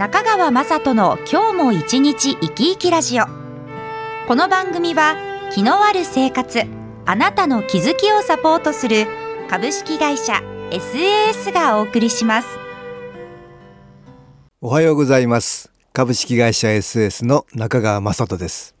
中川雅人の今日も一日生き生きラジオ。この番組は気のある生活あなたの気づきをサポートする株式会社 SAS がお送りします。おはようございます。株式会社 SAS の中川雅人です。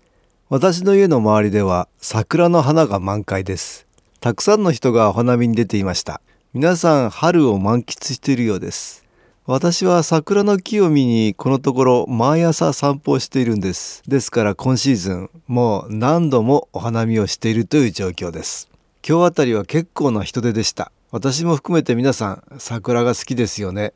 私の家の周りでは桜の花が満開です。たくさんの人がお花見に出ていました。皆さん春を満喫しているようです。私は桜の木を見にこのところ毎朝散歩をしているんです。ですから今シーズンもう何度もお花見をしているという状況です。今日あたりは結構な人手でした。私も含めて皆さん桜が好きですよね。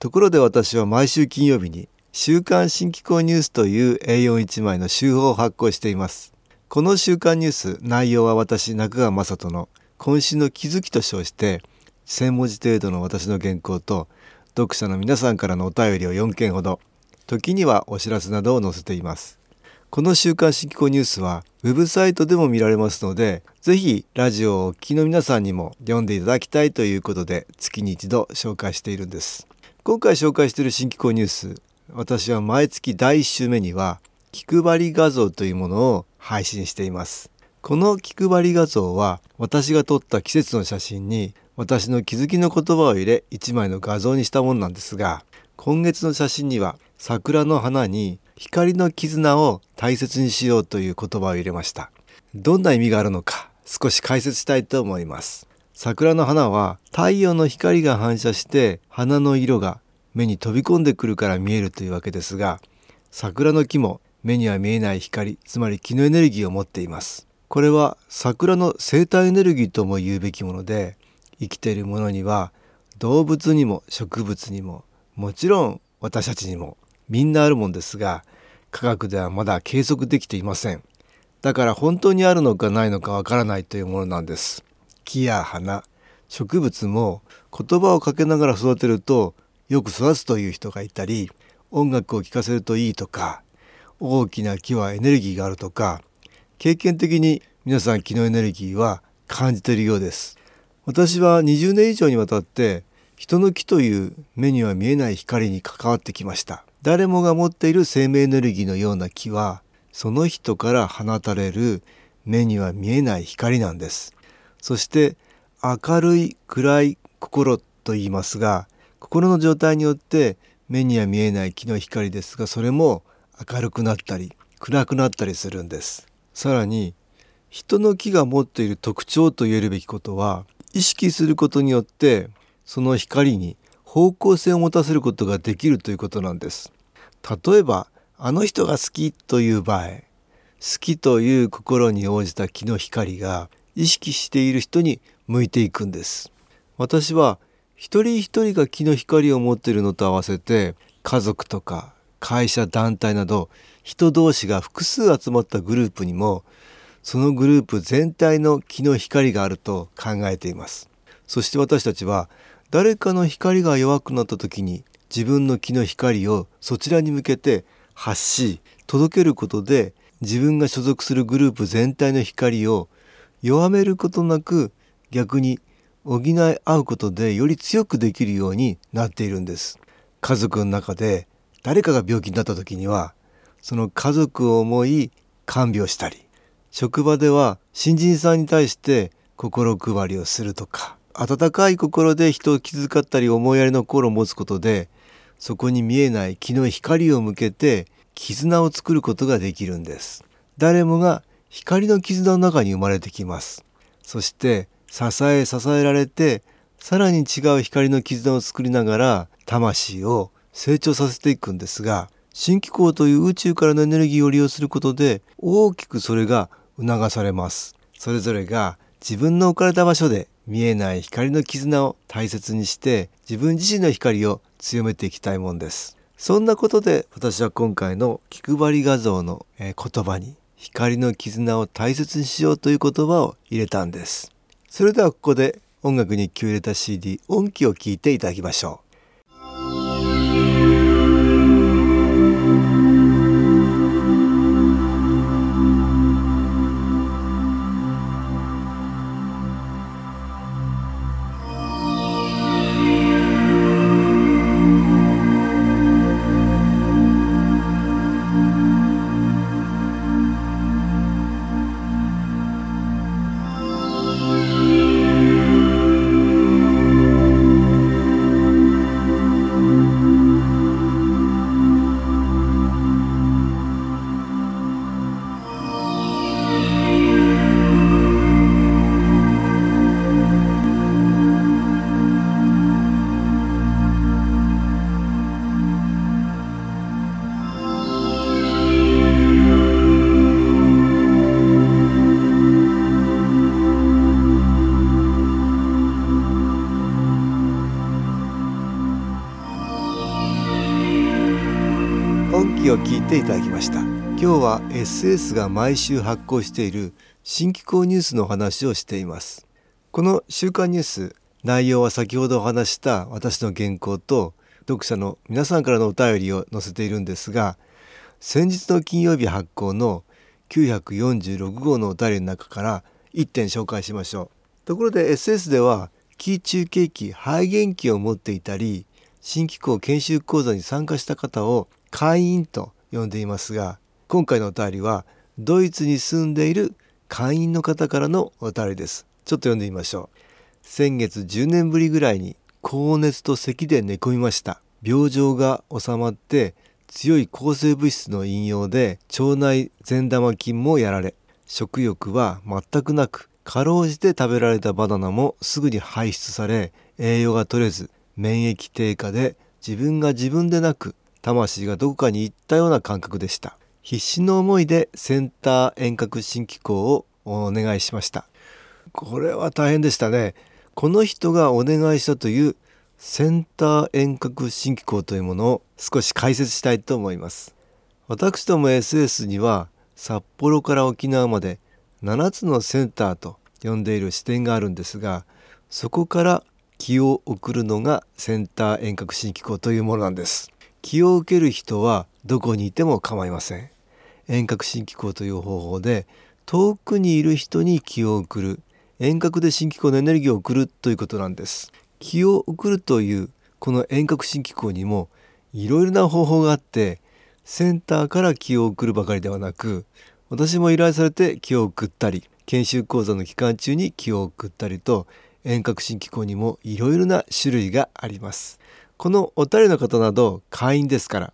ところで私は毎週金曜日に週刊新機構ニュースという A41 枚の週報を発行しています。この週刊ニュース内容は私中川雅人の今週の気づきと称して1000文字程度の私の原稿と読者の皆さんからのお便りを4件ほど。時にはお知らせなどを載せています。この週刊新機構ニュースはウェブサイトでも見られますのでぜひラジオをお聞きの皆さんにも読んでいただきたいということで月に一度紹介しているんです。今回紹介している新機構ニュース私は毎月第1週目には気配り画像というものを配信しています。この気配り画像は私が撮った季節の写真に私の気づきの言葉を入れ1枚の画像にしたものなんですが今月の写真には桜の花に光の絆を大切にしようという言葉を入れました。どんな意味があるのか少し解説したいと思います。桜の花は太陽の光が反射して花の色が目に飛び込んでくるから見えるというわけですが桜の木も目には見えない光つまり気のエネルギーを持っています。これは桜の生体エネルギーとも言うべきもので生きているものには動物にも植物にももちろん私たちにもみんなあるもんですが科学ではまだ計測できていません。だから本当にあるのかないのかわからないというものなんです。木や花植物も言葉をかけながら育てるとよく育つという人がいたり音楽を聴かせるといいとか大きな木はエネルギーがあるとか経験的に皆さん気のエネルギーは感じているようです。私は20年以上にわたって人の木という目には見えない光に関わってきました。誰もが持っている生命エネルギーのような木はその人から放たれる目には見えない光なんです。そして明るい暗い心と言いますが心の状態によって目には見えない木の光ですがそれも明るくなったり暗くなったりするんです。さらに人の木が持っている特徴と言えるべきことは意識することによってその光に方向性を持たせることができるということなんです。例えばあの人が好きという場合好きという心に応じた気の光が意識している人に向いていくんです。私は一人一人が気の光を持っているのと合わせて家族とか会社団体など人同士が複数集まったグループにもそのグループ全体の気の光があると考えています。そして私たちは誰かの光が弱くなった時に自分の気の光をそちらに向けて発し届けることで自分が所属するグループ全体の光を弱めることなく逆に補い合うことでより強くできるようになっているんです。家族の中で誰かが病気になった時にはその家族を思い看病したり職場では新人さんに対して心配りをするとか温かい心で人を気遣ったり思いやりの心を持つことでそこに見えない気の光を向けて絆を作ることができるんです。誰もが光の絆の中に生まれてきます。そして支え支えられてさらに違う光の絆を作りながら魂を成長させていくんですが新機構という宇宙からのエネルギーを利用することで大きくそれが促されます。それぞれが自分の置かれた場所で見えない光の絆を大切にして自分自身の光を強めていきたいもんです。そんなことで私は今回の気配り画像の言葉に光の絆を大切にしようという言葉を入れたんです。それではここで音楽に気を入れた CD 音機を聞いていただきましょう。聞いていただきました。今日は SS が毎週発行している新機構ニュースの話をしています。この週刊ニュース内容は先ほどお話した私の原稿と読者の皆さんからのお便りを載せているんですが先日の金曜日発行の946号のお便りの中から1点紹介しましょう。ところで SS ではキー中継機肺元機を持っていたり新機構研修講座に参加した方を会員と呼んでいますが今回のお便りはドイツに住んでいる会員の方からのお便りです。ちょっと読んでみましょう。先月10年ぶりぐらいに高熱と咳で寝込みました。病状が治まって強い抗生物質の引用で腸内善玉菌もやられ食欲は全くなくかろうじて食べられたバナナもすぐに排出され栄養が取れず免疫低下で自分が自分でなく魂がどこかに行ったような感覚でした。必死の思いでセンター遠隔新機構をお願いしました。これは大変でしたね。この人がお願いしたというセンター遠隔新機構というものを少し解説したいと思います。私ども SS には札幌から沖縄まで7つのセンターと呼んでいる視点があるんですがそこから気を送るのがセンター遠隔新機構というものなんです。気を受ける人はどこにいても構いません。遠隔新機構という方法で遠くにいる人に気を送る。遠隔で新機構のエネルギーを送るということなんです。気を送るというこの遠隔新機構にもいろいろな方法があってセンターから気を送るばかりではなく私も依頼されて気を送ったり研修講座の期間中に気を送ったりと遠隔新機構にもいろいろな種類があります。このお便りの方など会員ですから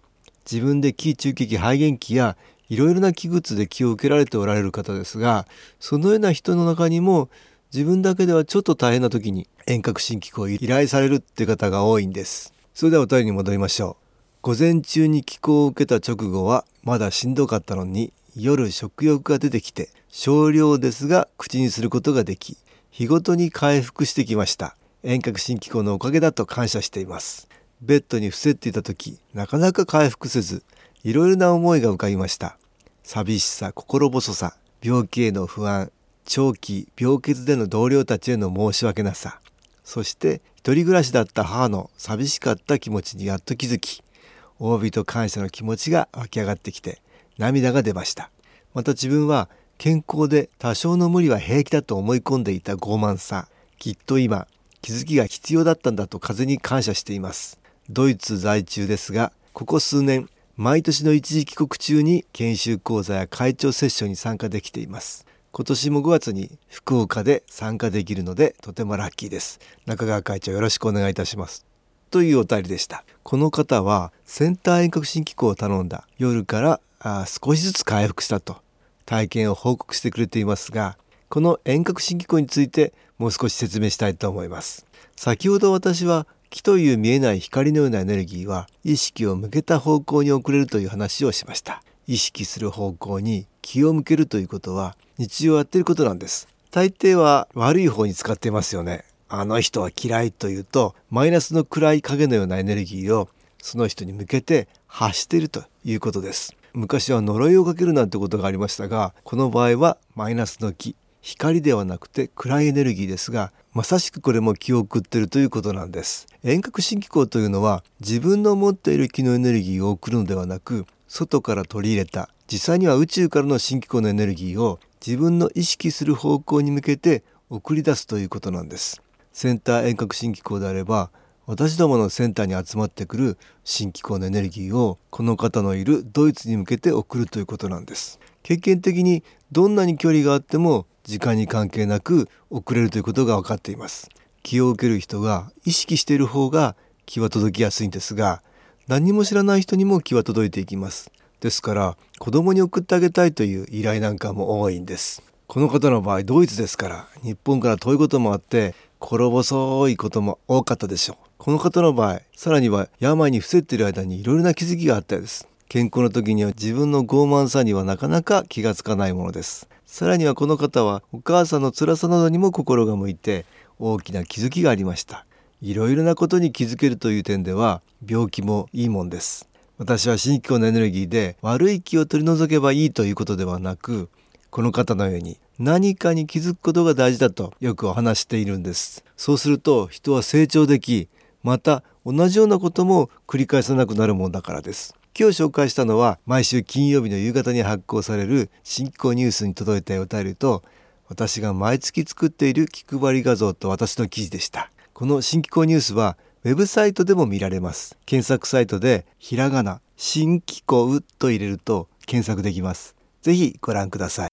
自分で気中継機肺元気やいろいろな器物で気を受けられておられる方ですがそのような人の中にも自分だけではちょっと大変な時に遠隔新機構を依頼されるって方が多いんです。それではお便りに戻りましょう。午前中に気候を受けた直後はまだしんどかったのに夜食欲が出てきて少量ですが口にすることができ日ごとに回復してきました。遠隔新機構のおかげだと感謝しています。ベッドに伏せっていた時なかなか回復せずいろいろな思いが浮かびました。寂しさ心細さ病気への不安長期病欠での同僚たちへの申し訳なさ。そして一人暮らしだった母の寂しかった気持ちにやっと気づき大びと感謝の気持ちが湧き上がってきて涙が出ました。また自分は健康で多少の無理は平気だと思い込んでいた傲慢さ。きっと今気づきが必要だったんだと風に感謝しています。ドイツ在中ですがここ数年毎年の一時帰国中に研修講座や会長セッションに参加できています。今年も5月に福岡で参加できるのでとてもラッキーです。中川会長よろしくお願いいたします。というお便りでした。この方はセンター遠隔新機構を頼んだ夜からあ少しずつ回復したと。体験を報告してくれていますがこの遠隔新機構についてもう少し説明したいと思います。先ほど私は気という見えない光のようなエネルギーは意識を向けた方向に送れるという話をしました。意識する方向に気を向けるということは日常やっていることなんです。大抵は悪い方に使っていますよね。あの人は嫌いというとマイナスの暗い影のようなエネルギーをその人に向けて発しているということです。昔は呪いをかけるなんてことがありましたがこの場合はマイナスの気光ではなくて暗いエネルギーですがまさしくこれも気を送っているということなんです。遠隔新機構というのは自分の持っている気のエネルギーを送るのではなく外から取り入れた実際には宇宙からの新機構のエネルギーを自分の意識する方向に向けて送り出すということなんです。センター遠隔新機構であれば私どものセンターに集まってくる新機構のエネルギーをこの方のいるドイツに向けて送るということなんです。経験的にどんなに距離があっても時間に関係なく送れるということが分かっています。気を受ける人が意識している方が気は届きやすいんですが何も知らない人にも気は届いていきます。ですから子供に送ってあげたいという依頼なんかも多いんです。この方の場合ドイツですから日本から遠いこともあって心細いことも多かったでしょう。この方の場合さらには病に伏せっている間にいろいろな気づきがあったようです。健康の時には自分の傲慢さにはなかなか気がつかないものです。さらにはこの方はお母さんの辛さなどにも心が向いて大きな気づきがありました。いろいろなことに気づけるという点では病気もいいもんです。私は新機構のエネルギーで悪い気を取り除けばいいということではなくこの方のように何かに気づくことが大事だとよくお話しているんです。そうすると人は成長できまた同じようなことも繰り返さなくなるものだからです。今日紹介したのは毎週金曜日の夕方に発行される新機構ニュースに届いたお便りと私が毎月作っている気配り画像と私の記事でした。この新機構ニュースはウェブサイトでも見られます。検索サイトでひらがな新機構と入れると検索できます。ぜひご覧ください。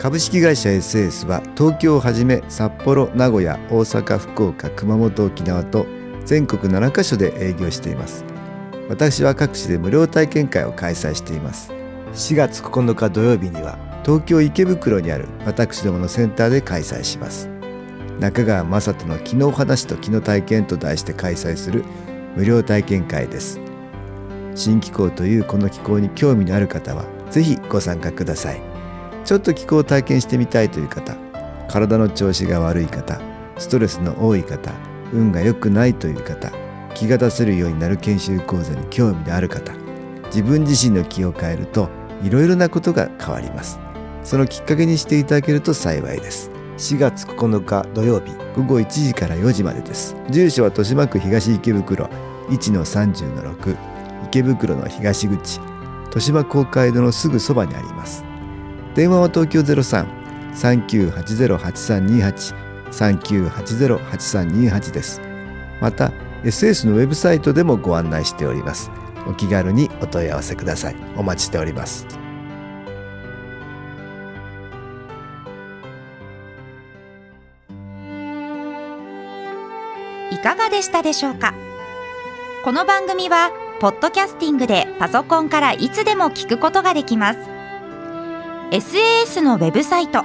株式会社 SS は東京をはじめ札幌名古屋大阪福岡熊本沖縄と全国7カ所で営業しています。私は各地で無料体験会を開催しています。4月9日土曜日には東京池袋にある私どものセンターで開催します。中川雅人の気の話と気の体験と題して開催する無料体験会です。新気候というこの気候に興味のある方はぜひご参加ください。ちょっと気候を体験してみたいという方体の調子が悪い方ストレスの多い方運が良くないという方気が出せるようになる研修講座に興味のある方自分自身の気を変えるといろいろなことが変わります。そのきっかけにしていただけると幸いです。4月9日土曜日午後1時から4時までです。住所は豊島区東池袋1-30-6池袋の東口豊島公会堂のすぐそばにあります。電話は東京03-3980-8328 3980-8328です。また SS のウェブサイトでもご案内しております。お気軽にお問い合わせください。お待ちしております。いかがでしたでしょうか？この番組はポッドキャスティングでパソコンからいつでも聞くことができます。SAS のウェブサイト